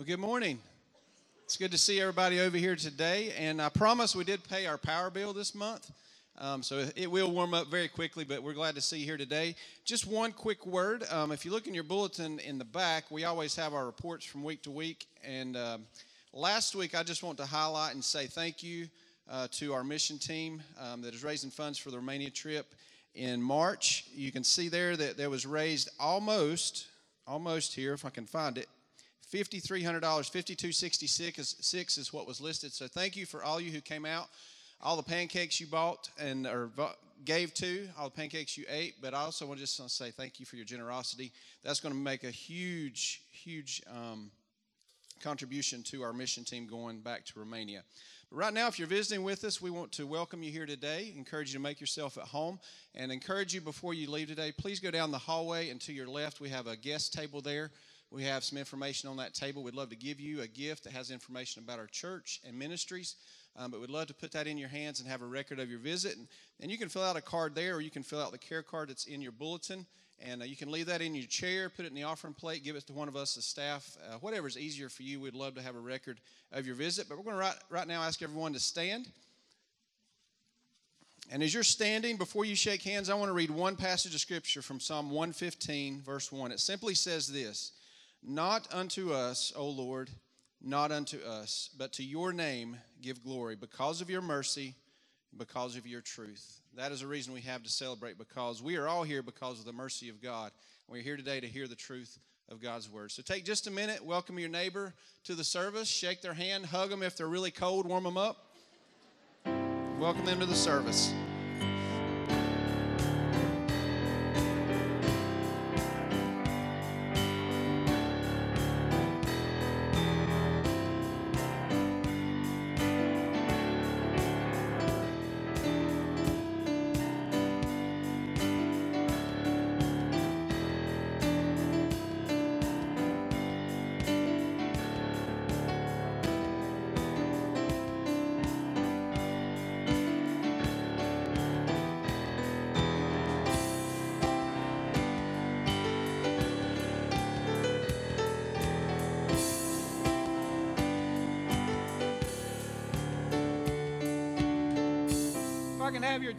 Well, good morning. It's good to see everybody over here today. And I promise we did pay our power bill this month. Um, so it will warm up very quickly, but we're glad to see you here today. Just one quick word. Um, if you look in your bulletin in the back, we always have our reports from week to week. And um, last week, I just want to highlight and say thank you uh, to our mission team um, that is raising funds for the Romania trip in March. You can see there that there was raised almost, almost here, if I can find it, $5,300, 5266 is, six is what was listed. So thank you for all you who came out, all the pancakes you bought and or gave to, all the pancakes you ate. But I also want to just say thank you for your generosity. That's going to make a huge, huge um, contribution to our mission team going back to Romania. But right now, if you're visiting with us, we want to welcome you here today, encourage you to make yourself at home, and encourage you before you leave today, please go down the hallway and to your left, we have a guest table there. We have some information on that table. We'd love to give you a gift that has information about our church and ministries. Um, but we'd love to put that in your hands and have a record of your visit. And, and you can fill out a card there, or you can fill out the care card that's in your bulletin. And uh, you can leave that in your chair, put it in the offering plate, give it to one of us, the staff, uh, whatever's easier for you. We'd love to have a record of your visit. But we're going to right, right now ask everyone to stand. And as you're standing, before you shake hands, I want to read one passage of Scripture from Psalm 115, verse 1. It simply says this not unto us, O Lord, not unto us, but to your name give glory because of your mercy, because of your truth. That is a reason we have to celebrate because we are all here because of the mercy of God. We're here today to hear the truth of God's word. So take just a minute, welcome your neighbor to the service, shake their hand, hug them if they're really cold, warm them up. Welcome them to the service.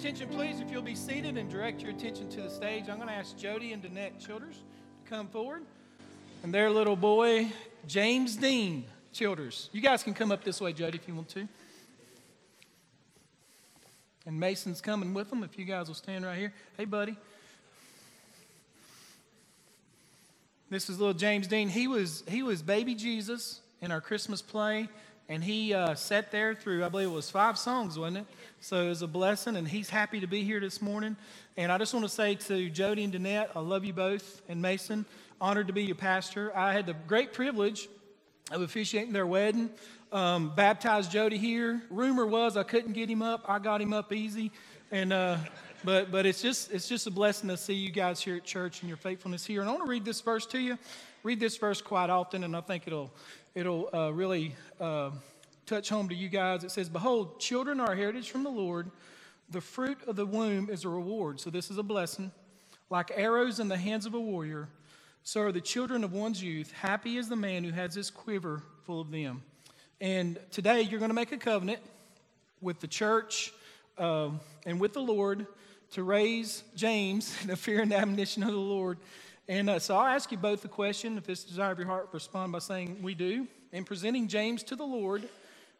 Attention, please, if you'll be seated and direct your attention to the stage, I'm going to ask Jody and Danette Childers to come forward. And their little boy, James Dean Childers. You guys can come up this way, Jody, if you want to. And Mason's coming with them, if you guys will stand right here. Hey, buddy. This is little James Dean. He was, he was baby Jesus in our Christmas play, and he uh, sat there through, I believe it was five songs, wasn't it? So it was a blessing, and he's happy to be here this morning. And I just want to say to Jody and Danette, I love you both, and Mason, honored to be your pastor. I had the great privilege of officiating their wedding. Um, baptized Jody here. Rumor was I couldn't get him up. I got him up easy, and uh, but but it's just it's just a blessing to see you guys here at church and your faithfulness here. And I want to read this verse to you. Read this verse quite often, and I think it'll it'll uh, really. Uh, touch home to you guys. It says, Behold, children are a heritage from the Lord. The fruit of the womb is a reward. So this is a blessing. Like arrows in the hands of a warrior, so are the children of one's youth. Happy is the man who has his quiver full of them. And today you're going to make a covenant with the church uh, and with the Lord to raise James in the fear and admonition of the Lord. And uh, so I'll ask you both the question. If it's desire of your heart, respond by saying, We do. In presenting James to the Lord,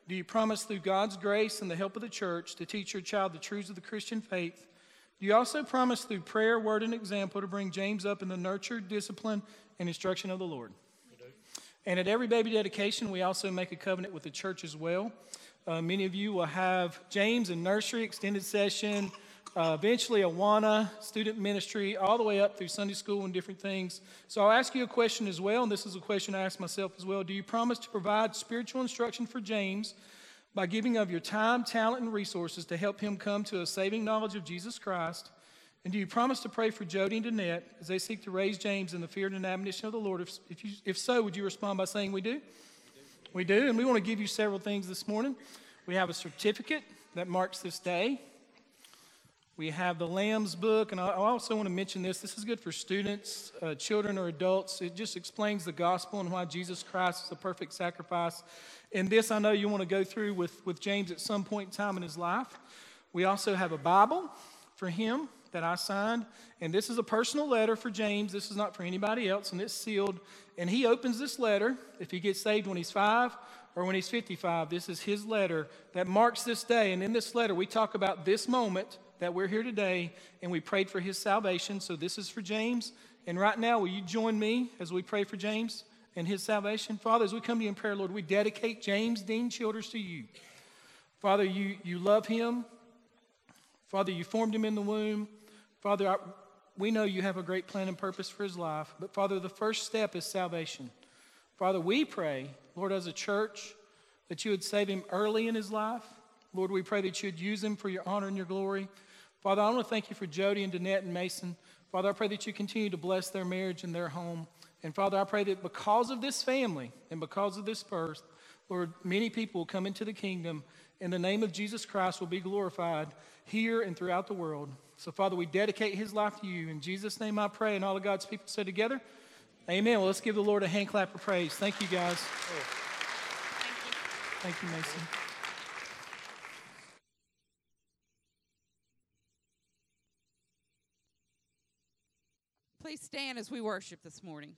do you promise through God's grace and the help of the church to teach your child the truths of the Christian faith? Do you also promise through prayer, word, and example to bring James up in the nurture, discipline, and instruction of the Lord? And at every baby dedication, we also make a covenant with the church as well. Uh, many of you will have James in nursery, extended session, uh, eventually Awana, student ministry, all the way up through Sunday school and different things. So I'll ask you a question as well, and this is a question I ask myself as well. Do you promise to provide spiritual instruction for James by giving of your time, talent, and resources to help him come to a saving knowledge of Jesus Christ? And do you promise to pray for Jody and Danette as they seek to raise James in the fear and admonition of the Lord? If, if, you, if so, would you respond by saying, We do? We do, and we want to give you several things this morning. We have a certificate that marks this day. We have the Lamb's book, and I also want to mention this. This is good for students, uh, children, or adults. It just explains the gospel and why Jesus Christ is the perfect sacrifice. And this I know you want to go through with, with James at some point in time in his life. We also have a Bible for him that I signed. And this is a personal letter for James. This is not for anybody else, and it's sealed. And he opens this letter if he gets saved when he's five or when he's 55. This is his letter that marks this day. And in this letter, we talk about this moment that we're here today, and we prayed for his salvation. So this is for James. And right now, will you join me as we pray for James and his salvation? Father, as we come to you in prayer, Lord, we dedicate James Dean Childers to you. Father, you, you love him. Father, you formed him in the womb. Father, I, we know you have a great plan and purpose for his life. But Father, the first step is salvation. Father, we pray, Lord, as a church, that you would save him early in his life. Lord, we pray that you would use him for your honor and your glory. Father, I want to thank you for Jody and Danette and Mason. Father, I pray that you continue to bless their marriage and their home. And Father, I pray that because of this family and because of this birth, Lord, many people will come into the kingdom and the name of Jesus Christ will be glorified here and throughout the world. So, Father, we dedicate his life to you. In Jesus' name I pray, and all of God's people say together, Amen. Well, let's give the Lord a hand clap of praise. Thank you, guys. Thank you, Mason. Please stand as we worship this morning.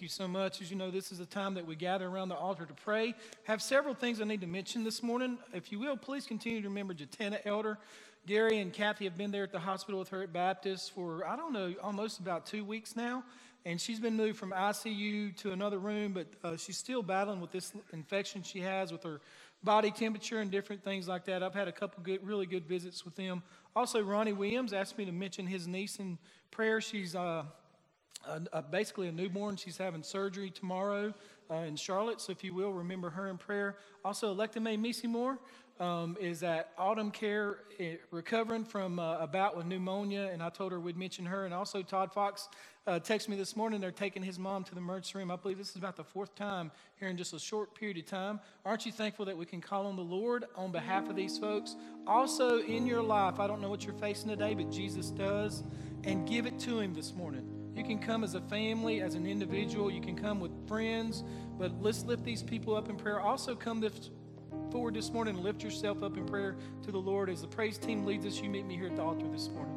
You so much. As you know, this is a time that we gather around the altar to pray. Have several things I need to mention this morning. If you will, please continue to remember Jatana Elder. Gary and Kathy have been there at the hospital with her at Baptist for, I don't know, almost about two weeks now. And she's been moved from ICU to another room, but uh, she's still battling with this infection she has with her body temperature and different things like that. I've had a couple good, really good visits with them. Also, Ronnie Williams asked me to mention his niece in prayer. She's uh, uh, basically a newborn. She's having surgery tomorrow uh, in Charlotte. So, if you will, remember her in prayer. Also, Electa Mae Missy Moore um, is at Autumn Care, eh, recovering from uh, a bout with pneumonia, and I told her we'd mention her. And also, Todd Fox uh, texted me this morning. They're taking his mom to the emergency room. I believe this is about the fourth time here in just a short period of time. Aren't you thankful that we can call on the Lord on behalf of these folks? Also, in your life, I don't know what you're facing today, but Jesus does, and give it to Him this morning. You can come as a family, as an individual. You can come with friends, but let's lift these people up in prayer. Also, come this forward this morning and lift yourself up in prayer to the Lord. As the praise team leads us, you meet me here at the altar this morning.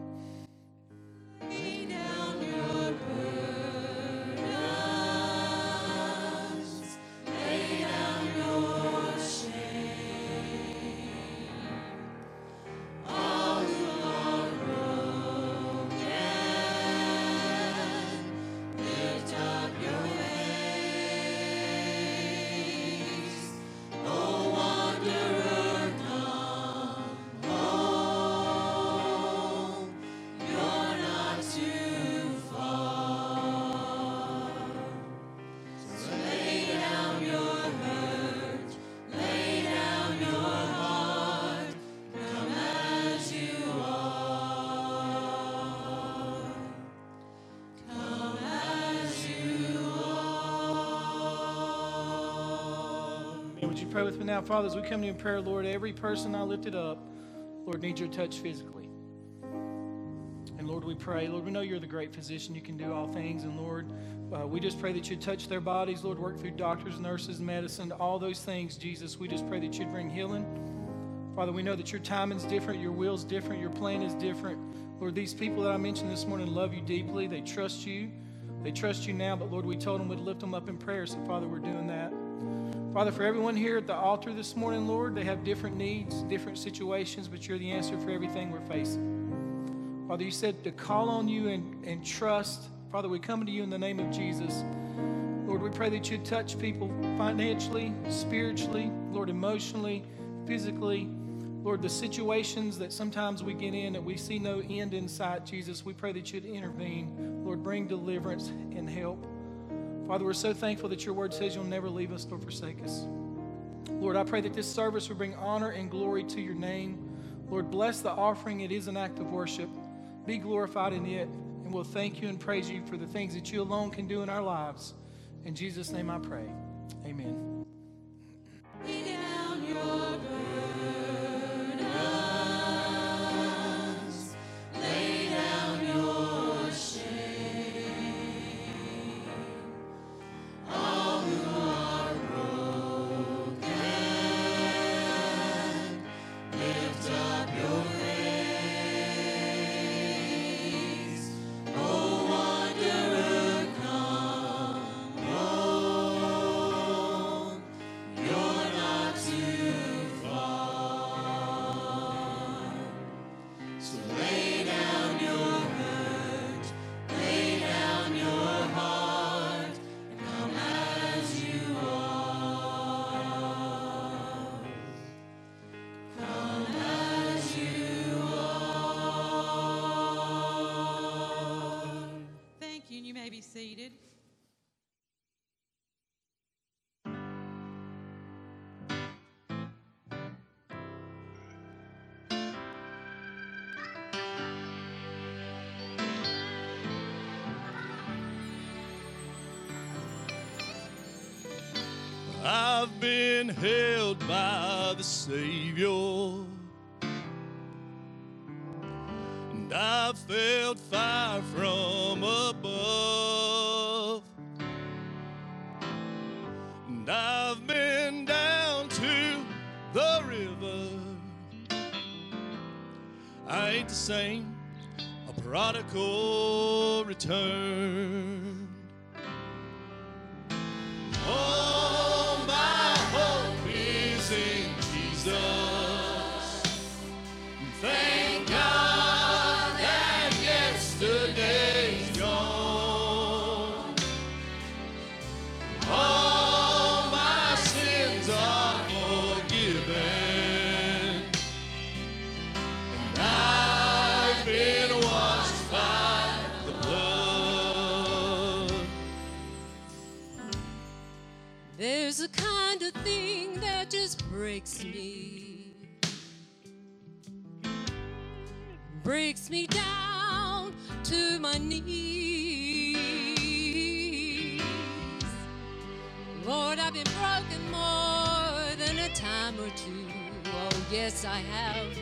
With me now, Father, as we come to you in prayer, Lord, every person I lifted up, Lord, needs your touch physically. And Lord, we pray, Lord, we know you're the great physician. You can do all things. And Lord, uh, we just pray that you'd touch their bodies, Lord, work through doctors, nurses, medicine, all those things, Jesus. We just pray that you'd bring healing. Father, we know that your timing's different, your will's different, your plan is different. Lord, these people that I mentioned this morning love you deeply. They trust you. They trust you now, but Lord, we told them we'd lift them up in prayer. So, Father, we're doing that. Father, for everyone here at the altar this morning, Lord, they have different needs, different situations, but you're the answer for everything we're facing. Father, you said to call on you and, and trust. Father, we come to you in the name of Jesus. Lord, we pray that you'd touch people financially, spiritually, Lord, emotionally, physically. Lord, the situations that sometimes we get in that we see no end in sight, Jesus, we pray that you'd intervene. Lord, bring deliverance and help. Father, we're so thankful that your word says you'll never leave us nor forsake us. Lord, I pray that this service will bring honor and glory to your name. Lord, bless the offering. It is an act of worship. Be glorified in it. And we'll thank you and praise you for the things that you alone can do in our lives. In Jesus' name I pray. Amen. I've been held by the Savior, I have.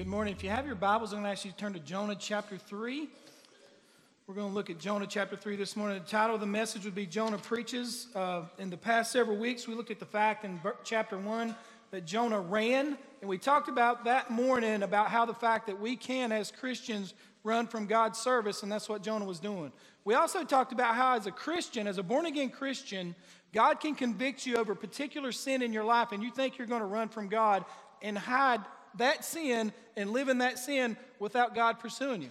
Good morning. If you have your Bibles, I'm going to ask you to turn to Jonah chapter 3. We're going to look at Jonah chapter 3 this morning. The title of the message would be Jonah Preaches. Uh, in the past several weeks, we looked at the fact in chapter 1 that Jonah ran. And we talked about that morning about how the fact that we can, as Christians, run from God's service, and that's what Jonah was doing. We also talked about how, as a Christian, as a born again Christian, God can convict you over particular sin in your life, and you think you're going to run from God and hide that sin and live in that sin without God pursuing you.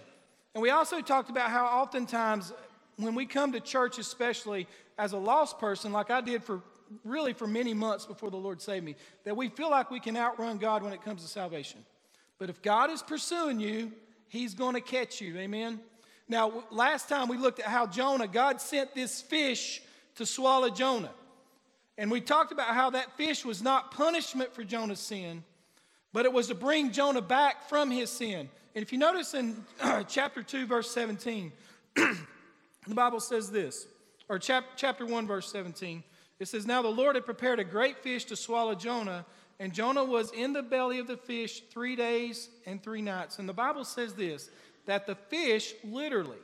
And we also talked about how oftentimes when we come to church, especially as a lost person, like I did for really for many months before the Lord saved me, that we feel like we can outrun God when it comes to salvation. But if God is pursuing you, He's going to catch you. Amen. Now, last time we looked at how Jonah, God sent this fish to swallow Jonah. And we talked about how that fish was not punishment for Jonah's sin, but it was to bring Jonah back from his sin. And if you notice in chapter 2, verse 17, the Bible says this, or chap- chapter 1, verse 17, it says, Now the Lord had prepared a great fish to swallow Jonah, and Jonah was in the belly of the fish three days and three nights. And the Bible says this, that the fish literally,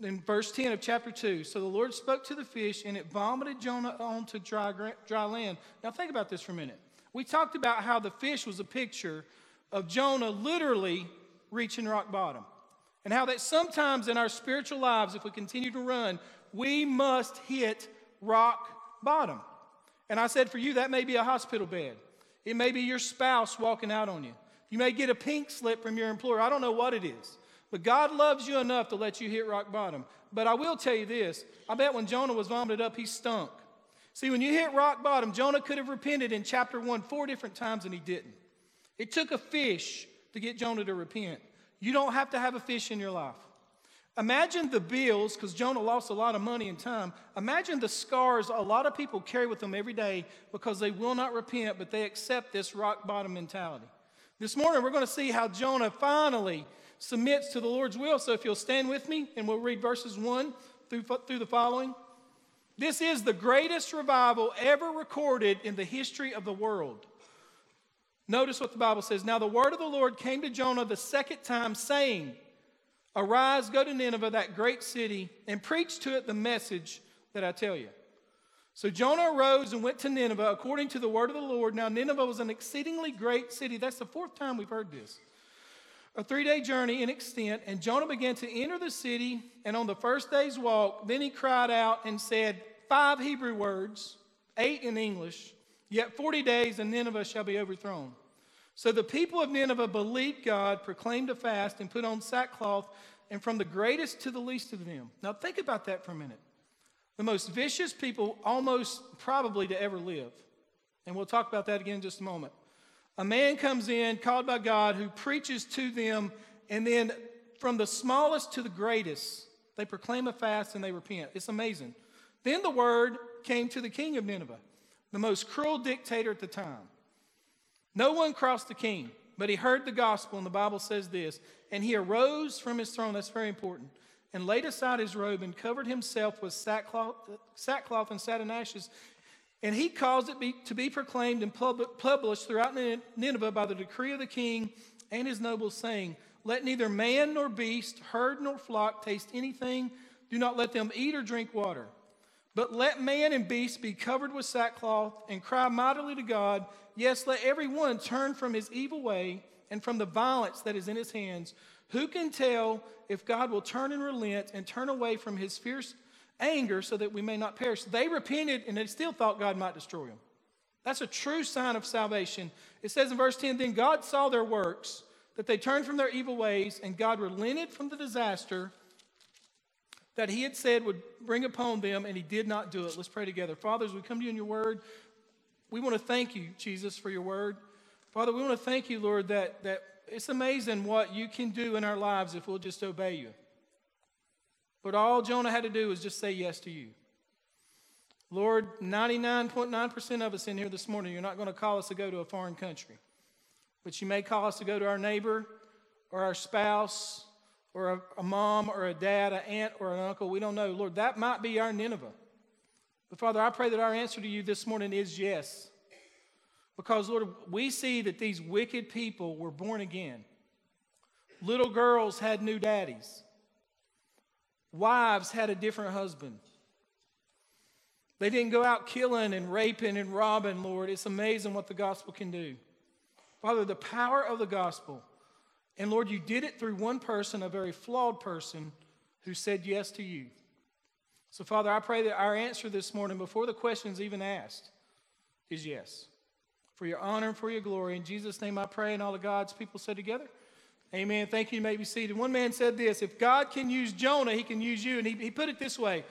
in verse 10 of chapter 2, so the Lord spoke to the fish, and it vomited Jonah onto dry, dry land. Now think about this for a minute. We talked about how the fish was a picture of Jonah literally reaching rock bottom. And how that sometimes in our spiritual lives, if we continue to run, we must hit rock bottom. And I said for you, that may be a hospital bed. It may be your spouse walking out on you. You may get a pink slip from your employer. I don't know what it is. But God loves you enough to let you hit rock bottom. But I will tell you this I bet when Jonah was vomited up, he stunk. See, when you hit rock bottom, Jonah could have repented in chapter 1 four different times and he didn't. It took a fish to get Jonah to repent. You don't have to have a fish in your life. Imagine the bills, because Jonah lost a lot of money and time. Imagine the scars a lot of people carry with them every day because they will not repent, but they accept this rock bottom mentality. This morning, we're going to see how Jonah finally submits to the Lord's will. So if you'll stand with me, and we'll read verses 1 through, through the following. This is the greatest revival ever recorded in the history of the world. Notice what the Bible says. Now, the word of the Lord came to Jonah the second time, saying, Arise, go to Nineveh, that great city, and preach to it the message that I tell you. So Jonah arose and went to Nineveh according to the word of the Lord. Now, Nineveh was an exceedingly great city. That's the fourth time we've heard this. A three day journey in extent, and Jonah began to enter the city. And on the first day's walk, then he cried out and said five Hebrew words, eight in English, Yet 40 days, and Nineveh shall be overthrown. So the people of Nineveh believed God, proclaimed a fast, and put on sackcloth, and from the greatest to the least of them. Now think about that for a minute. The most vicious people, almost probably to ever live. And we'll talk about that again in just a moment. A man comes in, called by God, who preaches to them, and then from the smallest to the greatest, they proclaim a fast and they repent. It's amazing. Then the word came to the king of Nineveh, the most cruel dictator at the time. No one crossed the king, but he heard the gospel, and the Bible says this and he arose from his throne, that's very important, and laid aside his robe and covered himself with sackcloth, sackcloth and satin ashes. And he caused it be, to be proclaimed and pub- published throughout Nineveh by the decree of the king and his nobles, saying, Let neither man nor beast, herd nor flock taste anything. Do not let them eat or drink water. But let man and beast be covered with sackcloth and cry mightily to God. Yes, let every one turn from his evil way and from the violence that is in his hands. Who can tell if God will turn and relent and turn away from his fierce anger so that we may not perish? They repented and they still thought God might destroy them. That's a true sign of salvation. It says in verse 10 Then God saw their works, that they turned from their evil ways, and God relented from the disaster that he had said would bring upon them, and he did not do it. Let's pray together. Father, as we come to you in your word, we want to thank you, Jesus, for your word. Father, we want to thank you, Lord, that, that it's amazing what you can do in our lives if we'll just obey you. But all Jonah had to do was just say yes to you. Lord, 99.9% of us in here this morning, you're not going to call us to go to a foreign country. But you may call us to go to our neighbor or our spouse or a, a mom or a dad, an aunt or an uncle. We don't know. Lord, that might be our Nineveh. But Father, I pray that our answer to you this morning is yes. Because, Lord, we see that these wicked people were born again. Little girls had new daddies, wives had a different husband. They didn't go out killing and raping and robbing, Lord. It's amazing what the gospel can do. Father, the power of the gospel and Lord, you did it through one person, a very flawed person, who said yes to you. So, Father, I pray that our answer this morning, before the question's even asked, is yes. For your honor and for your glory. In Jesus' name I pray, and all of God's people said together. Amen. Thank you. You may be seated. One man said this If God can use Jonah, he can use you. And he, he put it this way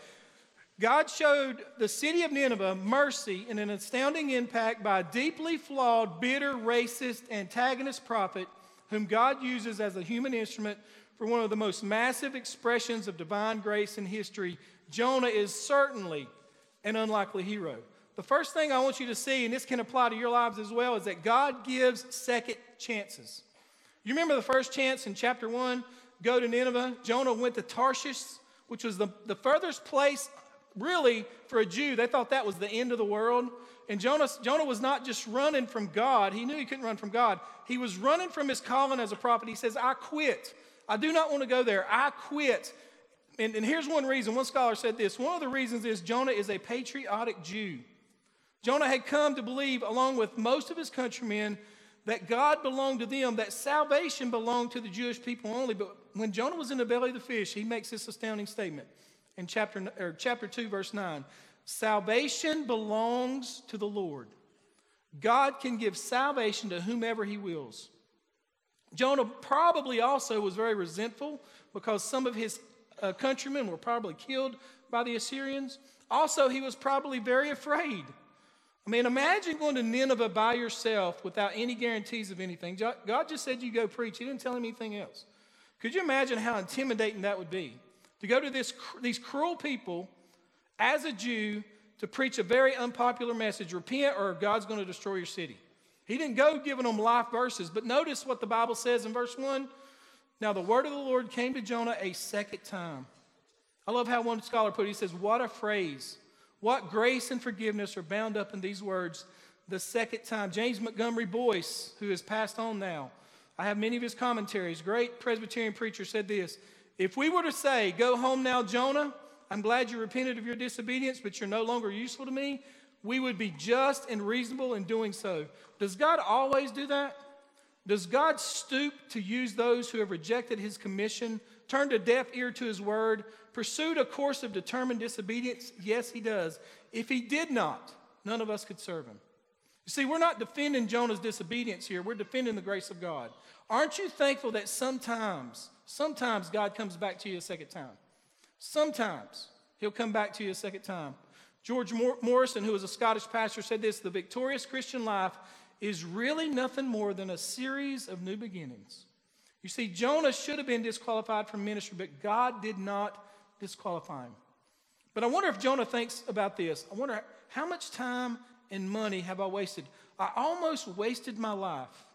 God showed the city of Nineveh mercy in an astounding impact by a deeply flawed, bitter, racist, antagonist prophet whom God uses as a human instrument for one of the most massive expressions of divine grace in history. Jonah is certainly an unlikely hero. The first thing I want you to see, and this can apply to your lives as well, is that God gives second chances. You remember the first chance in chapter 1? Go to Nineveh. Jonah went to Tarshish, which was the, the furthest place, really, for a Jew. They thought that was the end of the world. And Jonah, Jonah was not just running from God, he knew he couldn't run from God. He was running from his calling as a prophet. He says, I quit. I do not want to go there. I quit. And, and here's one reason. One scholar said this one of the reasons is Jonah is a patriotic Jew. Jonah had come to believe, along with most of his countrymen, that God belonged to them, that salvation belonged to the Jewish people only. But when Jonah was in the belly of the fish, he makes this astounding statement in chapter, or chapter 2, verse 9 Salvation belongs to the Lord. God can give salvation to whomever he wills. Jonah probably also was very resentful because some of his uh, countrymen were probably killed by the Assyrians. Also, he was probably very afraid. I mean, imagine going to Nineveh by yourself without any guarantees of anything. God just said you go preach. He didn't tell him anything else. Could you imagine how intimidating that would be? To go to this, these cruel people as a Jew to preach a very unpopular message repent or God's going to destroy your city. He didn't go giving them life verses, but notice what the Bible says in verse 1. Now, the word of the Lord came to Jonah a second time. I love how one scholar put it. He says, What a phrase. What grace and forgiveness are bound up in these words the second time. James Montgomery Boice, who has passed on now, I have many of his commentaries. Great Presbyterian preacher said this If we were to say, Go home now, Jonah, I'm glad you repented of your disobedience, but you're no longer useful to me, we would be just and reasonable in doing so. Does God always do that? Does God stoop to use those who have rejected his commission, turned a deaf ear to his word, pursued a course of determined disobedience? Yes, he does. If he did not, none of us could serve him. You see, we're not defending Jonah's disobedience here, we're defending the grace of God. Aren't you thankful that sometimes, sometimes God comes back to you a second time? Sometimes he'll come back to you a second time. George Morrison, who was a Scottish pastor, said this The victorious Christian life is really nothing more than a series of new beginnings. You see, Jonah should have been disqualified from ministry, but God did not disqualify him. But I wonder if Jonah thinks about this. I wonder how much time and money have I wasted? I almost wasted my life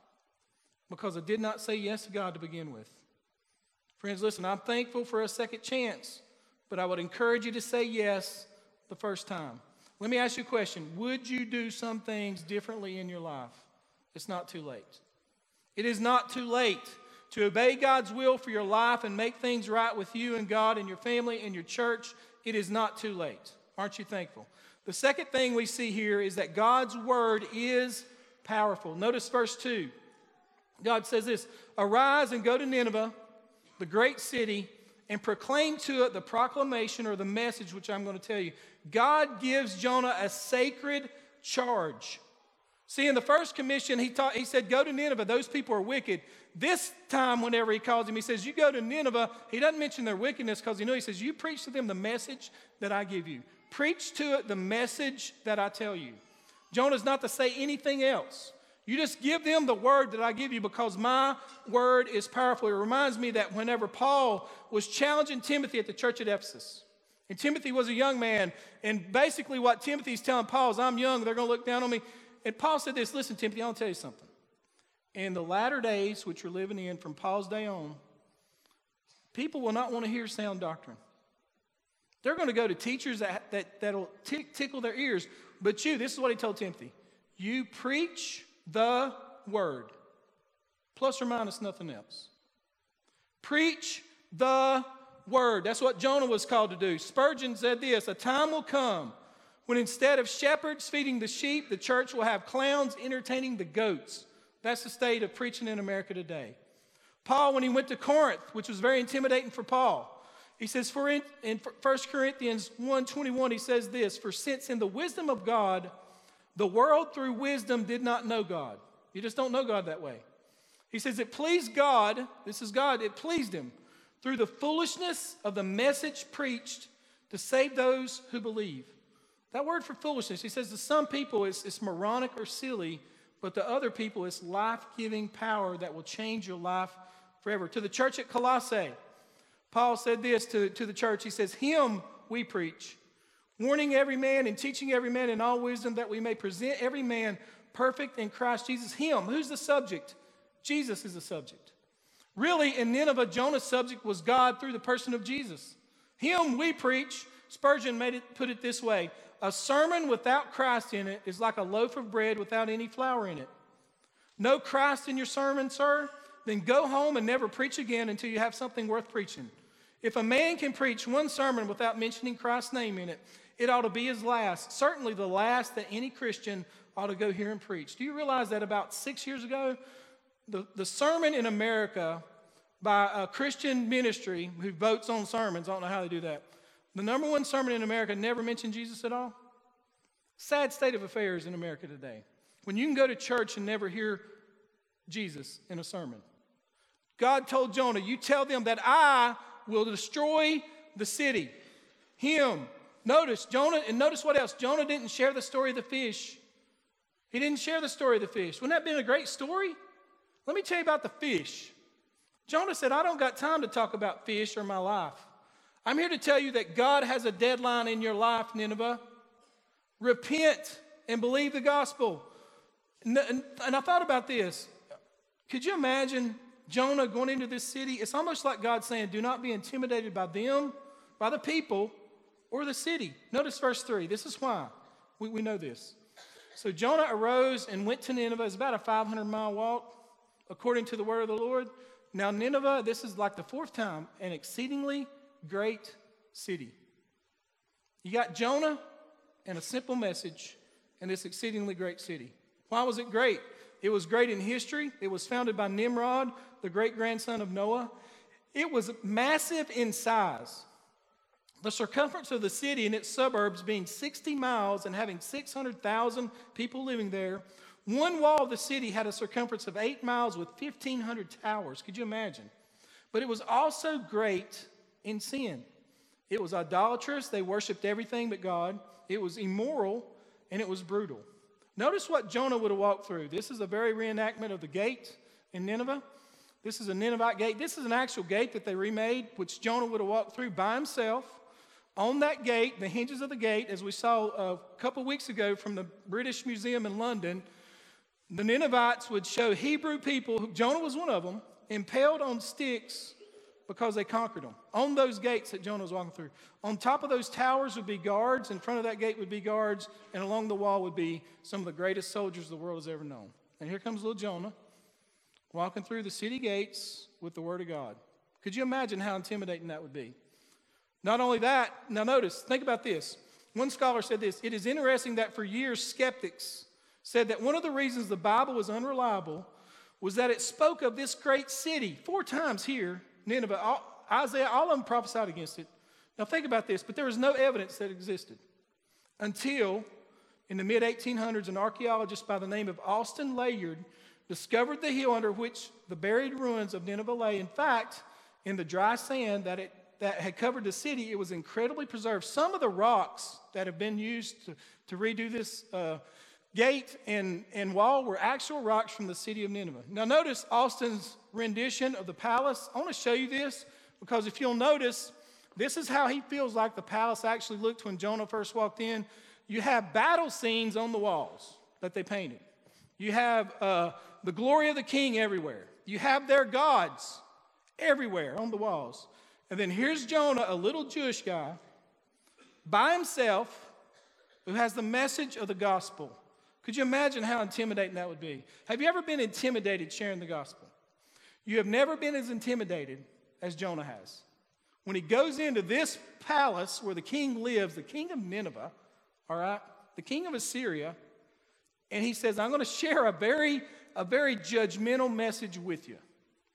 because I did not say yes to God to begin with. Friends, listen, I'm thankful for a second chance, but I would encourage you to say yes the first time. Let me ask you a question Would you do some things differently in your life? It's not too late. It is not too late to obey God's will for your life and make things right with you and God and your family and your church. It is not too late. Aren't you thankful? The second thing we see here is that God's word is powerful. Notice verse 2. God says this Arise and go to Nineveh, the great city, and proclaim to it the proclamation or the message which I'm going to tell you. God gives Jonah a sacred charge. See, in the first commission, he, taught, he said, Go to Nineveh. Those people are wicked. This time, whenever he calls him, he says, You go to Nineveh. He doesn't mention their wickedness because he knows, he says, You preach to them the message that I give you. Preach to it the message that I tell you. Jonah's not to say anything else. You just give them the word that I give you because my word is powerful. It reminds me that whenever Paul was challenging Timothy at the church at Ephesus, and Timothy was a young man. And basically, what Timothy's telling Paul is, I'm young, they're going to look down on me. And Paul said this Listen, Timothy, I'll tell you something. In the latter days, which we're living in from Paul's day on, people will not want to hear sound doctrine. They're going to go to teachers that, that, that'll tickle their ears. But you, this is what he told Timothy you preach the word, plus or minus nothing else. Preach the word. That's what Jonah was called to do. Spurgeon said this A time will come when instead of shepherds feeding the sheep, the church will have clowns entertaining the goats. That's the state of preaching in America today. Paul, when he went to Corinth, which was very intimidating for Paul, He says, for in, in 1 Corinthians 1.21, he says this, For since in the wisdom of God, the world through wisdom did not know God. You just don't know God that way. He says, It pleased God, this is God, it pleased him through the foolishness of the message preached to save those who believe. That word for foolishness, he says to some people it's, it's moronic or silly, but to other people it's life giving power that will change your life forever. To the church at Colossae, Paul said this to, to the church He says, Him we preach, warning every man and teaching every man in all wisdom that we may present every man perfect in Christ Jesus. Him, who's the subject? Jesus is the subject. Really, in Nineveh, Jonah's subject was God through the person of Jesus. Him we preach. Spurgeon made it, put it this way A sermon without Christ in it is like a loaf of bread without any flour in it. No Christ in your sermon, sir? Then go home and never preach again until you have something worth preaching. If a man can preach one sermon without mentioning Christ's name in it, it ought to be his last, certainly the last that any Christian ought to go hear and preach. Do you realize that about six years ago, the, the sermon in America by a Christian ministry who votes on sermons, I don't know how they do that, the number one sermon in America never mentioned Jesus at all? Sad state of affairs in America today. When you can go to church and never hear Jesus in a sermon. God told Jonah, You tell them that I will destroy the city. Him. Notice, Jonah, and notice what else? Jonah didn't share the story of the fish. He didn't share the story of the fish. Wouldn't that have been a great story? Let me tell you about the fish. Jonah said, I don't got time to talk about fish or my life. I'm here to tell you that God has a deadline in your life, Nineveh. Repent and believe the gospel. And, I thought about this. Could you imagine Jonah going into this city? It's almost like God saying, Do not be intimidated by them, by the people, or the city. Notice verse 3. This is why we, we know this. So Jonah arose and went to Nineveh. It's about a 500 mile walk, according to the word of the Lord. Now, Nineveh, this is like the fourth time, an exceedingly great city. You got Jonah and a simple message in this exceedingly great city. Why was it great? It was great in history. It was founded by Nimrod, the great grandson of Noah. It was massive in size. The circumference of the city and its suburbs being 60 miles and having 600,000 people living there one wall of the city had a circumference of eight miles with 1,500 towers. Could you imagine? But it was also great in sin. It was idolatrous. They worshiped everything but God. It was immoral and it was brutal. Notice what Jonah would have walked through. This is a very reenactment of the gate in Nineveh. This is a Ninevite gate. This is an actual gate that they remade, which Jonah would have walked through by himself. On that gate, the hinges of the gate, as we saw a couple weeks ago from the British Museum in London, the Ninevites would show Hebrew people, Jonah was one of them, impaled on sticks because they conquered them. On those gates that Jonah was walking through. On top of those towers would be guards, in front of that gate would be guards, and along the wall would be some of the greatest soldiers the world has ever known. And here comes little Jonah walking through the city gates with the Word of God. Could you imagine how intimidating that would be? Not only that, now notice, think about this. One scholar said this It is interesting that for years skeptics said that one of the reasons the Bible was unreliable was that it spoke of this great city four times here, Nineveh. All, Isaiah, all of them prophesied against it. Now think about this, but there was no evidence that existed until in the mid 1800s, an archaeologist by the name of Austen Layard discovered the hill under which the buried ruins of Nineveh lay. In fact, in the dry sand that, it, that had covered the city, it was incredibly preserved. Some of the rocks that have been used to, to redo this uh, gate and, and wall were actual rocks from the city of Nineveh. Now, notice Austen's rendition of the palace. I want to show you this because if you'll notice, this is how he feels like the palace actually looked when Jonah first walked in. You have battle scenes on the walls that they painted, you have uh, the glory of the king everywhere, you have their gods everywhere on the walls. And then here's Jonah, a little Jewish guy, by himself, who has the message of the gospel. Could you imagine how intimidating that would be? Have you ever been intimidated sharing the gospel? You have never been as intimidated as Jonah has. When he goes into this palace where the king lives, the king of Nineveh, all right, the king of Assyria, and he says, I'm going to share a very, a very judgmental message with you.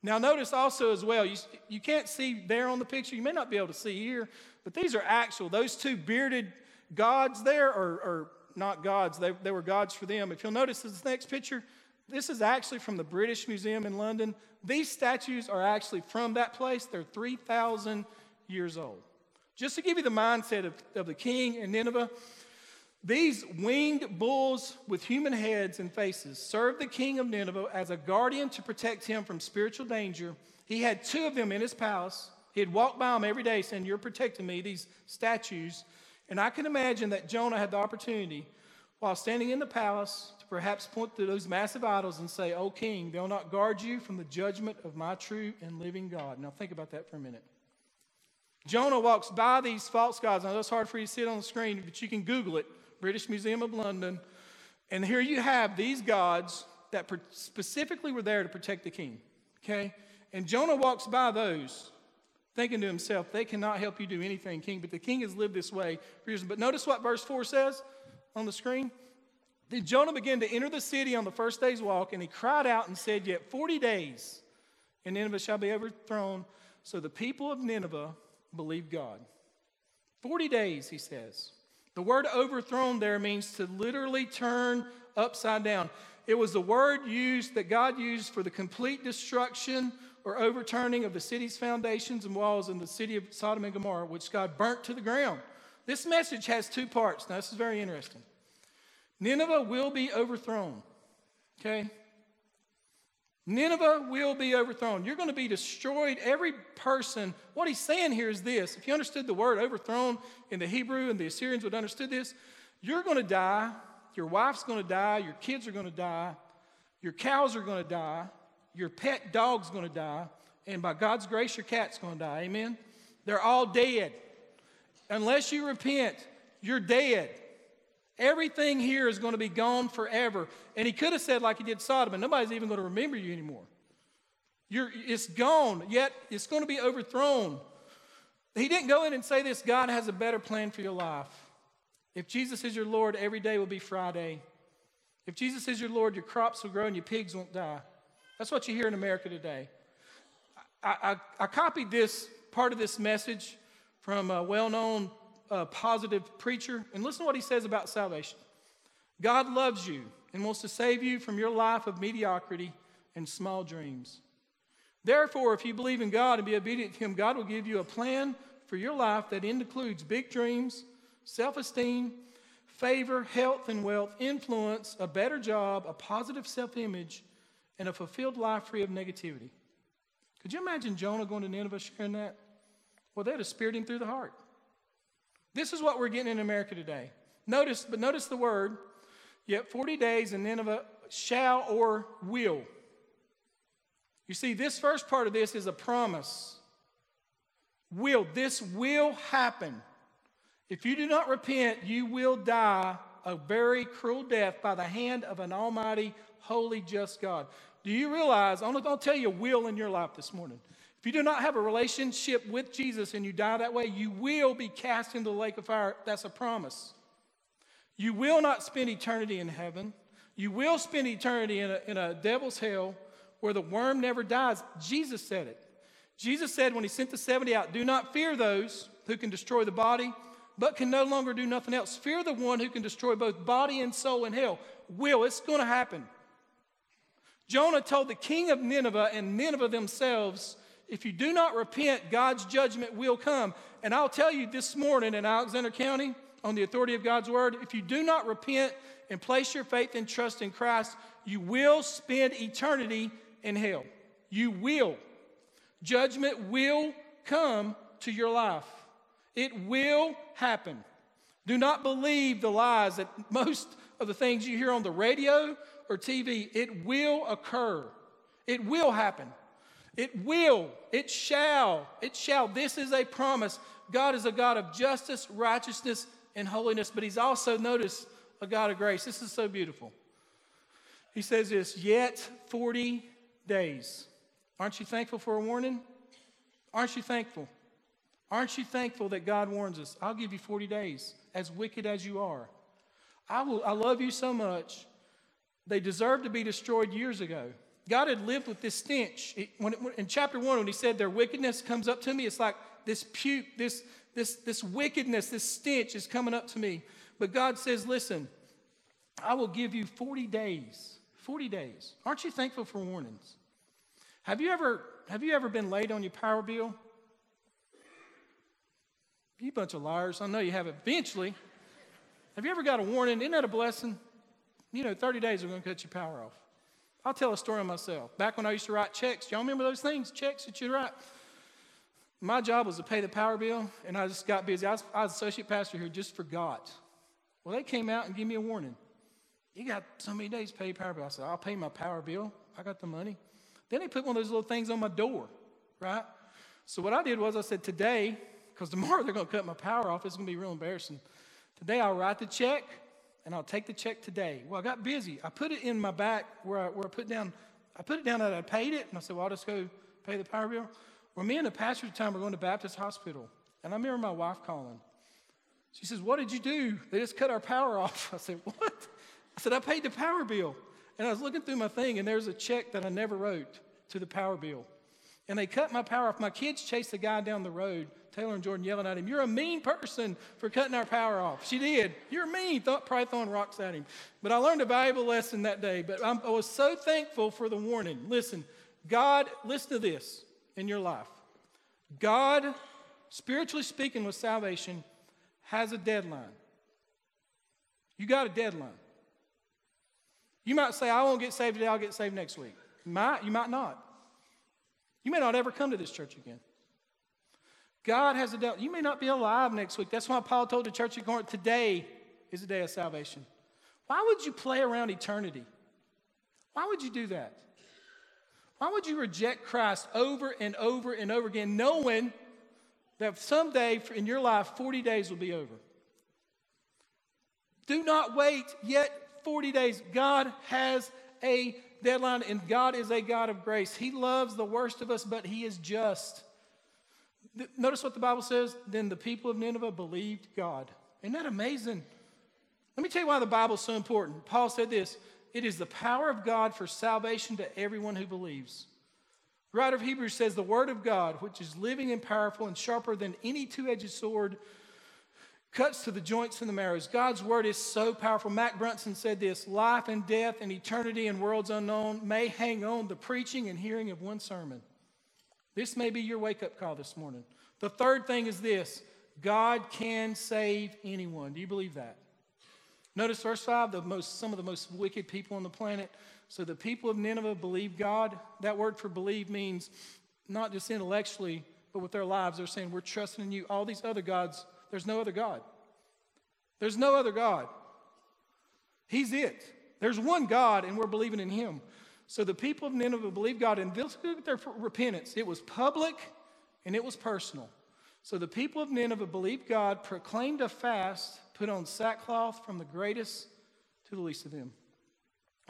Now, notice also as well, you, you can't see there on the picture, you may not be able to see here, but these are actual. Those two bearded gods there are, are not gods, they, they were gods for them. If you'll notice this next picture, this is actually from the British Museum in London. These statues are actually from that place, they're 3,000 years old. Just to give you the mindset of, of the king in Nineveh, these winged bulls with human heads and faces served the king of Nineveh as a guardian to protect him from spiritual danger. He had two of them in his palace. He'd walk by them every day saying, You're protecting me, these statues. And I can imagine that Jonah had the opportunity, while standing in the palace, to perhaps point to those massive idols and say, O king, they'll not guard you from the judgment of my true and living God. Now think about that for a minute. Jonah walks by these false gods. Now, it's hard for you to see it on the screen, but you can Google it. British Museum of London. And here you have these gods that specifically were there to protect the king. Okay? And Jonah walks by those, thinking to himself, they cannot help you do anything, king. But the king has lived this way for years. But notice what verse 4 says on the screen. Then Jonah began to enter the city on the first day's walk, and he cried out and said, Yet 40 days, and Nineveh shall be overthrown. So the people of Nineveh believed God. 40 days, he says. The word overthrown there means to literally turn upside down. It was the word used that God used for the complete destruction or overturning of the city's foundations and walls in the city of Sodom and Gomorrah, which God burnt to the ground. This message has two parts. Now, this is very interesting. Nineveh will be overthrown. Okay? Nineveh will be overthrown. You're going to be destroyed. Every person, what he's saying here is this. If you understood the word overthrown in the Hebrew and the Assyrians would understood this, you're going to die. Your wife's going to die. Your kids are going to die. Your cows are going to die. Your pet dog's going to die. And by God's grace, your cat's going to die. Amen? They're all dead. Unless you repent, you're dead. Everything here is going to be gone forever. And he could have said, like he did Sodom, and nobody's even going to remember you anymore. You're, it's gone, yet it's going to be overthrown. He didn't go in and say this God has a better plan for your life. If Jesus is your Lord, every day will be Friday. If Jesus is your Lord, your crops will grow and your pigs won't die. That's what you hear in America today. I, I, I copied this part of this message from a well known a uh, positive preacher. And listen to what he says about salvation God loves you and wants to save you from your life of mediocrity and small dreams. Therefore, if you believe in God and be obedient to Him, God will give you a plan for your life that includes big dreams, self esteem, favor, health and wealth, influence, a better job, a positive self image, and a fulfilled life free of negativity. Could you imagine Jonah going to Nineveh sharing that? Well, they'd have speared him through the heart. This is what we're getting in America today. Notice, but notice the word, yet 40 days and Nineveh shall or will. You see, this first part of this is a promise. Will. This will happen. If you do not repent, you will die a very cruel death by the hand of an almighty, holy, just God. Do you realize? Going to tell you a will in your life this morning. If you do not have a relationship with Jesus and you die that way, you will be cast into the lake of fire. That's a promise. You will not spend eternity in heaven. You will spend eternity in a, in a devil's hell where the worm never dies. Jesus said it. Jesus said when he sent the 70 out, Do not fear those who can destroy the body, but can no longer do nothing else. Fear the one who can destroy both body and soul in hell. Will, it's going to happen. Jonah told the king of Nineveh and Nineveh themselves if you do not repent, God's judgment will come. And I'll tell you this morning in Alexander County, on the authority of God's word, if you do not repent and place your faith and trust in Christ, you will spend eternity in hell. You will. Judgment will come to your life. It will happen. Do not believe the lies that most of the things you hear on the radio or TV. It will occur. It will happen. It will, it shall, it shall. This is a promise. God is a God of justice, righteousness, and holiness, but He's also, notice, a God of grace. This is so beautiful. He says this, yet 40 days. Aren't you thankful for a warning? Aren't you thankful? Aren't you thankful that God warns us? I'll give you 40 days, as wicked as you are. I, will, I love you so much. They deserved to be destroyed years ago. God had lived with this stench. It- when it- in chapter one, when he said their wickedness comes up to me, it's like this puke, this, this, this wickedness, this stench is coming up to me. But God says, listen, I will give you 40 days. 40 days. Aren't you thankful for warnings? Have you ever, have you ever been late on your power bill? You bunch of liars. I know you have eventually. Have you ever got a warning? Isn't that a blessing? You know, 30 days we're going to cut your power off. I'll tell a story myself. Back when I used to write checks, y'all remember those things? Checks that you write? My job was to pay the power bill, and I just got busy. I was, I was associate pastor here, just forgot. Well, they came out and gave me a warning. You got so many days to pay your power bill. I said, I'll pay my power bill. I got the money. Then they put one of those little things on my door, right? So what I did was I said, today, because tomorrow they're going to cut my power off, it's going to be real embarrassing. Today I'll write the check and I'll take the check today. Well, I got busy. I put it in my back where I, where I put down, I put it down that I paid it, and I said, well, I'll just go pay the power bill. Well, me and the pastor at the time were going to Baptist Hospital, and I remember my wife calling. She says, What did you do? They just cut our power off. I said, What? I said, I paid the power bill. And I was looking through my thing, and there's a check that I never wrote to the power bill. And they cut my power off. My kids chased the guy down the road, Taylor and Jordan yelling at him, You're a mean person for cutting our power off. She did. You're mean. Thought, probably throwing rocks at him. But I learned a valuable lesson that day. But I'm, I was so thankful for the warning. Listen, God, listen to this in your life. God, spiritually speaking, with salvation, has a deadline. You got a deadline. You might say, I won't get saved today, I'll get saved next week. You might, you might not. You may not ever come to this church again. God has a deadline. You may not be alive next week. That's why Paul told the church at Corinth, today is the day of salvation. Why would you play around eternity? Why would you do that? Why would you reject Christ over and over and over again, knowing that someday in your life, 40 days will be over? Do not wait yet 40 days. God has a deadline, and God is a God of grace. He loves the worst of us, but He is just. Notice what the Bible says. Then the people of Nineveh believed God. Isn't that amazing? Let me tell you why the Bible is so important. Paul said this it is the power of God for salvation to everyone who believes. The writer of Hebrews says, The word of God, which is living and powerful and sharper than any two edged sword, cuts to the joints and the marrows. God's word is so powerful. Mac Brunson said this life and death and eternity and worlds unknown may hang on the preaching and hearing of one sermon. This may be your wake up call this morning. The third thing is this God can save anyone. Do you believe that? Notice verse 5, the most, some of the most wicked people on the planet. So the people of Nineveh believe God. That word for believe means not just intellectually, but with their lives. They're saying, We're trusting in you. All these other gods, there's no other God. There's no other God. He's it. There's one God, and we're believing in Him. So the people of Nineveh believed God, and look at their repentance. It was public and it was personal. So the people of Nineveh believed God, proclaimed a fast, put on sackcloth from the greatest to the least of them.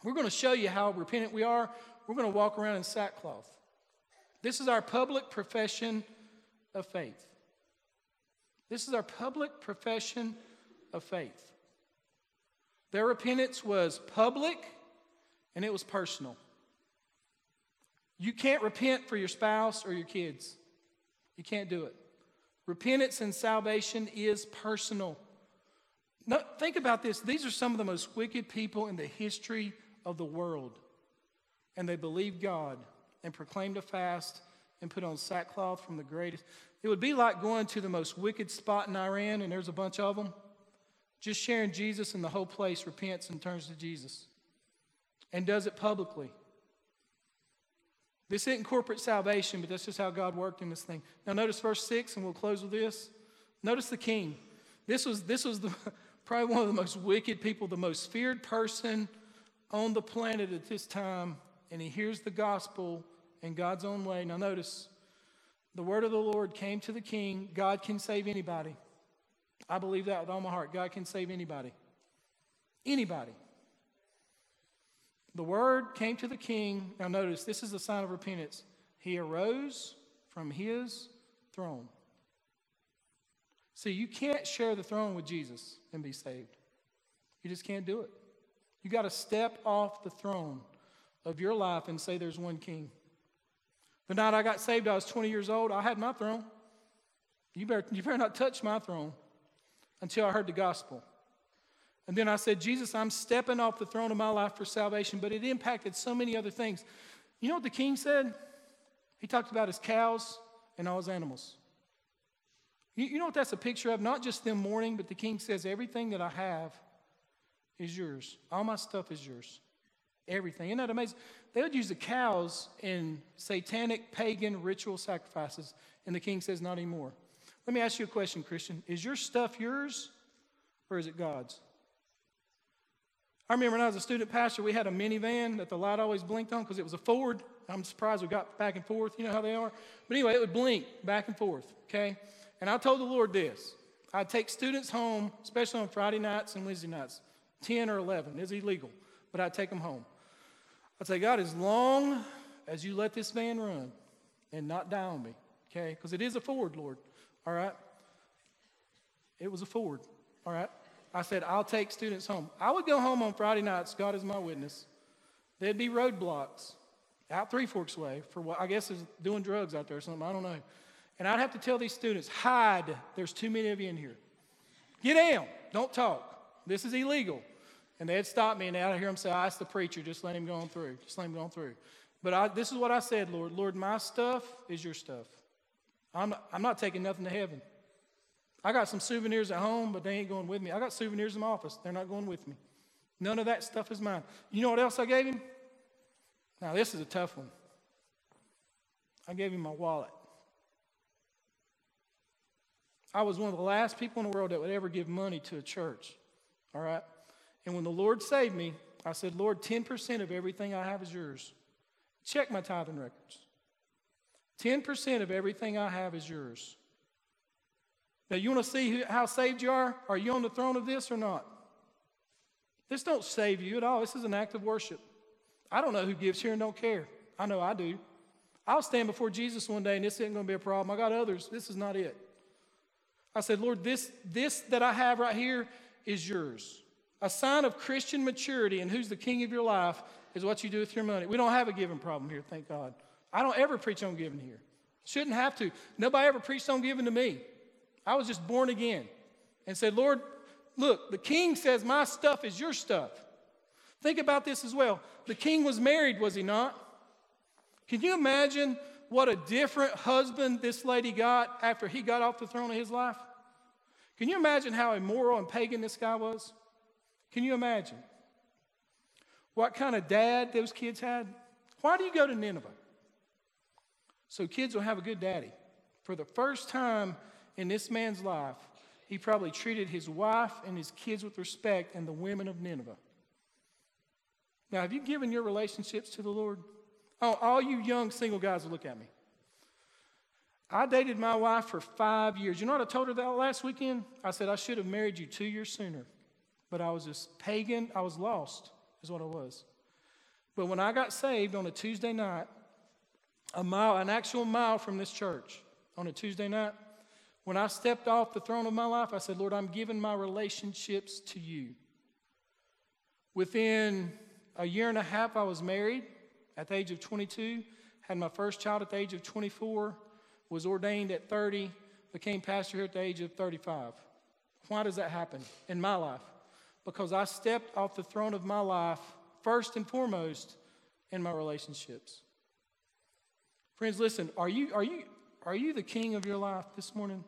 We're going to show you how repentant we are. We're going to walk around in sackcloth. This is our public profession of faith. This is our public profession of faith. Their repentance was public and it was personal. You can't repent for your spouse or your kids. You can't do it. Repentance and salvation is personal. Think about this. These are some of the most wicked people in the history of the world. And they believed God and proclaimed a fast and put on sackcloth from the greatest. It would be like going to the most wicked spot in Iran, and there's a bunch of them, just sharing Jesus, and the whole place repents and turns to Jesus and does it publicly. This isn't corporate salvation, but that's just how God worked in this thing. Now, notice verse 6, and we'll close with this. Notice the king. This was, this was the, probably one of the most wicked people, the most feared person on the planet at this time, and he hears the gospel in God's own way. Now, notice the word of the Lord came to the king. God can save anybody. I believe that with all my heart. God can save anybody. Anybody. The word came to the king. Now, notice this is a sign of repentance. He arose from his throne. See, you can't share the throne with Jesus and be saved. You just can't do it. You got to step off the throne of your life and say there's one king. The night I got saved, I was 20 years old. I had my throne. You better, you better not touch my throne until I heard the gospel. And then I said, Jesus, I'm stepping off the throne of my life for salvation, but it impacted so many other things. You know what the king said? He talked about his cows and all his animals. You, you know what that's a picture of? Not just them mourning, but the king says, Everything that I have is yours. All my stuff is yours. Everything. Isn't that amazing? They would use the cows in satanic pagan ritual sacrifices, and the king says, Not anymore. Let me ask you a question, Christian. Is your stuff yours or is it God's? I remember when I was a student pastor, we had a minivan that the light always blinked on because it was a Ford. I'm surprised we got back and forth. You know how they are? But anyway, it would blink back and forth, okay? And I told the Lord this I'd take students home, especially on Friday nights and Wednesday nights, 10 or 11. is illegal, but I'd take them home. I'd say, God, as long as you let this van run and not die on me, okay? Because it is a Ford, Lord, all right? It was a Ford, all right? I said, I'll take students home. I would go home on Friday nights, God is my witness. There'd be roadblocks out Three Forks Way for what I guess is doing drugs out there or something. I don't know. And I'd have to tell these students, hide. There's too many of you in here. Get down. Don't talk. This is illegal. And they'd stop me and I'd hear them say, I asked the preacher, just let him go on through. Just let him go on through. But I, this is what I said, Lord. Lord, my stuff is your stuff. I'm I'm not taking nothing to heaven. I got some souvenirs at home, but they ain't going with me. I got souvenirs in my office. They're not going with me. None of that stuff is mine. You know what else I gave him? Now, this is a tough one. I gave him my wallet. I was one of the last people in the world that would ever give money to a church. All right? And when the Lord saved me, I said, Lord, 10% of everything I have is yours. Check my tithing records. 10% of everything I have is yours. Now, you want to see how saved you are? Are you on the throne of this or not? This don't save you at all. This is an act of worship. I don't know who gives here and don't care. I know I do. I'll stand before Jesus one day and this isn't going to be a problem. I got others. This is not it. I said, Lord, this, this that I have right here is yours. A sign of Christian maturity and who's the king of your life is what you do with your money. We don't have a giving problem here, thank God. I don't ever preach on giving here. Shouldn't have to. Nobody ever preached on giving to me. I was just born again and said, Lord, look, the king says my stuff is your stuff. Think about this as well. The king was married, was he not? Can you imagine what a different husband this lady got after he got off the throne of his life? Can you imagine how immoral and pagan this guy was? Can you imagine? What kind of dad those kids had? Why do you go to Nineveh? So kids will have a good daddy. For the first time in this man's life, he probably treated his wife and his kids with respect and the women of Nineveh. Now, have you given your relationships to the Lord? Oh, all you young single guys will look at me. I dated my wife for five years. You know what I told her that last weekend? I said, I should have married you two years sooner. But I was just pagan. I was lost, is what I was. But when I got saved on a Tuesday night, a mile, an actual mile from this church, on a Tuesday night, when I stepped off the throne of my life, I said, Lord, I'm giving my relationships to you. Within a year and a half, I was married at the age of 22, had my first child at the age of 24, was ordained at 30, became pastor here at the age of 35. Why does that happen in my life? Because I stepped off the throne of my life first and foremost in my relationships. Friends, listen, are you, are you, are you the king of your life this morning?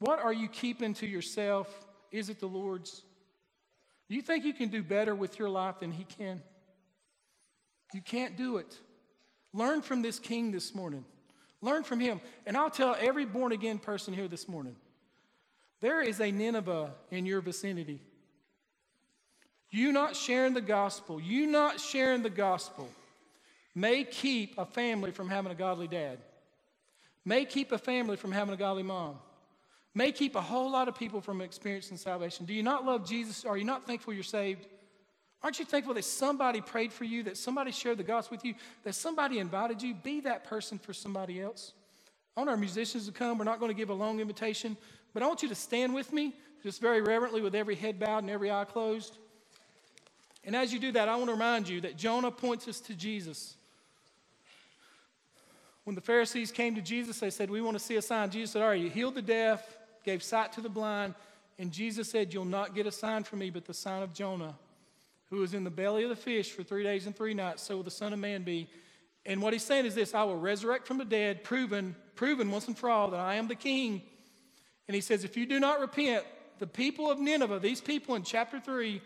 What are you keeping to yourself? Is it the Lord's? Do you think you can do better with your life than He can? You can't do it. Learn from this king this morning. Learn from him. And I'll tell every born again person here this morning there is a Nineveh in your vicinity. You not sharing the gospel, you not sharing the gospel may keep a family from having a godly dad, may keep a family from having a godly mom, may keep a whole lot of people from experiencing salvation. Do you not love Jesus? Are you not thankful you're saved? Aren't you thankful that somebody prayed for you, that somebody shared the gospel with you, that somebody invited you? Be that person for somebody else. I want our musicians to come. We're not going to give a long invitation, but I want you to stand with me, just very reverently, with every head bowed and every eye closed. And as you do that, I want to remind you that Jonah points us to Jesus. When the Pharisees came to Jesus, they said, We want to see a sign. Jesus said, All right, you healed the deaf, gave sight to the blind. And Jesus said, You'll not get a sign from me, but the sign of Jonah, who was in the belly of the fish for three days and three nights. So will the Son of Man be. And what he's saying is this I will resurrect from the dead, proven, proven once and for all that I am the king. And he says, If you do not repent, the people of Nineveh, these people in chapter 3,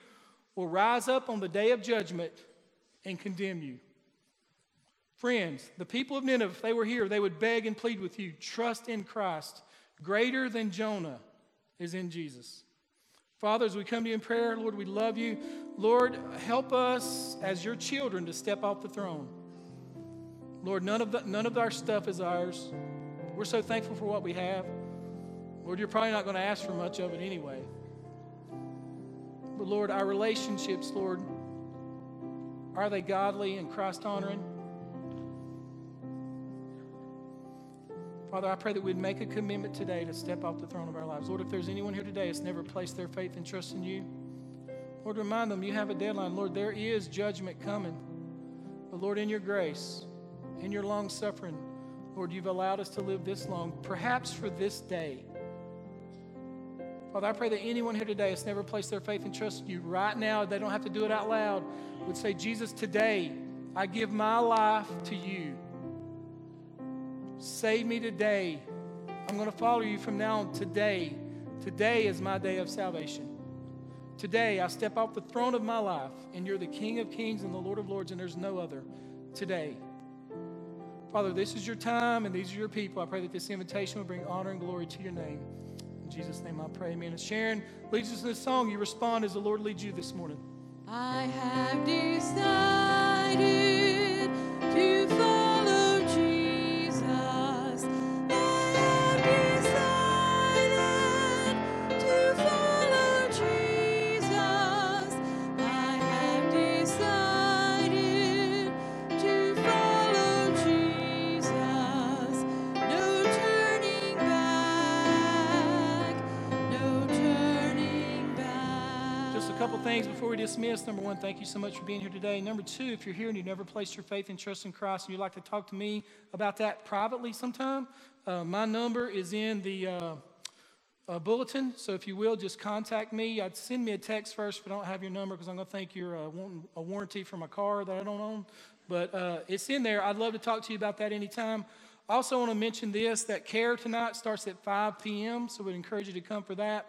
will rise up on the day of judgment and condemn you. Friends, the people of Nineveh, if they were here, they would beg and plead with you trust in Christ. Greater than Jonah is in Jesus. Father, as we come to you in prayer, Lord, we love you. Lord, help us as your children to step off the throne. Lord, none of, the, none of our stuff is ours. We're so thankful for what we have. Lord, you're probably not going to ask for much of it anyway. But Lord, our relationships, Lord, are they godly and Christ honoring? Father, I pray that we'd make a commitment today to step off the throne of our lives. Lord, if there's anyone here today that's never placed their faith and trust in you, Lord, remind them you have a deadline. Lord, there is judgment coming. But Lord, in your grace, in your long suffering, Lord, you've allowed us to live this long, perhaps for this day. Father, I pray that anyone here today that's never placed their faith and trust in you right now, they don't have to do it out loud, would say, Jesus, today I give my life to you. Save me today. I'm going to follow you from now on today. Today is my day of salvation. Today, I step off the throne of my life, and you're the King of kings and the Lord of lords, and there's no other. Today. Father, this is your time, and these are your people. I pray that this invitation will bring honor and glory to your name. In Jesus' name I pray, amen. As Sharon leads us in this song, you respond as the Lord leads you this morning. I have decided things before we dismiss. Number one, thank you so much for being here today. Number two, if you're here and you've never placed your faith and trust in Christ and you'd like to talk to me about that privately sometime, uh, my number is in the uh, uh, bulletin. So if you will, just contact me. I'd send me a text first if I don't have your number because I'm going to think you're uh, wanting a warranty for my car that I don't own. But uh, it's in there. I'd love to talk to you about that anytime. Also want to mention this that care tonight starts at 5 p.m., so we'd encourage you to come for that.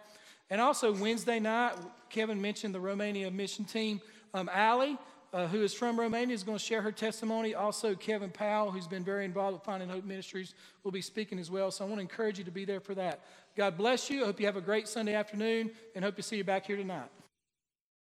And also Wednesday night, Kevin mentioned the Romania mission team. Um, Allie, uh, who is from Romania, is going to share her testimony. Also, Kevin Powell, who's been very involved with Finding Hope Ministries, will be speaking as well. So I want to encourage you to be there for that. God bless you. I hope you have a great Sunday afternoon and hope to see you back here tonight.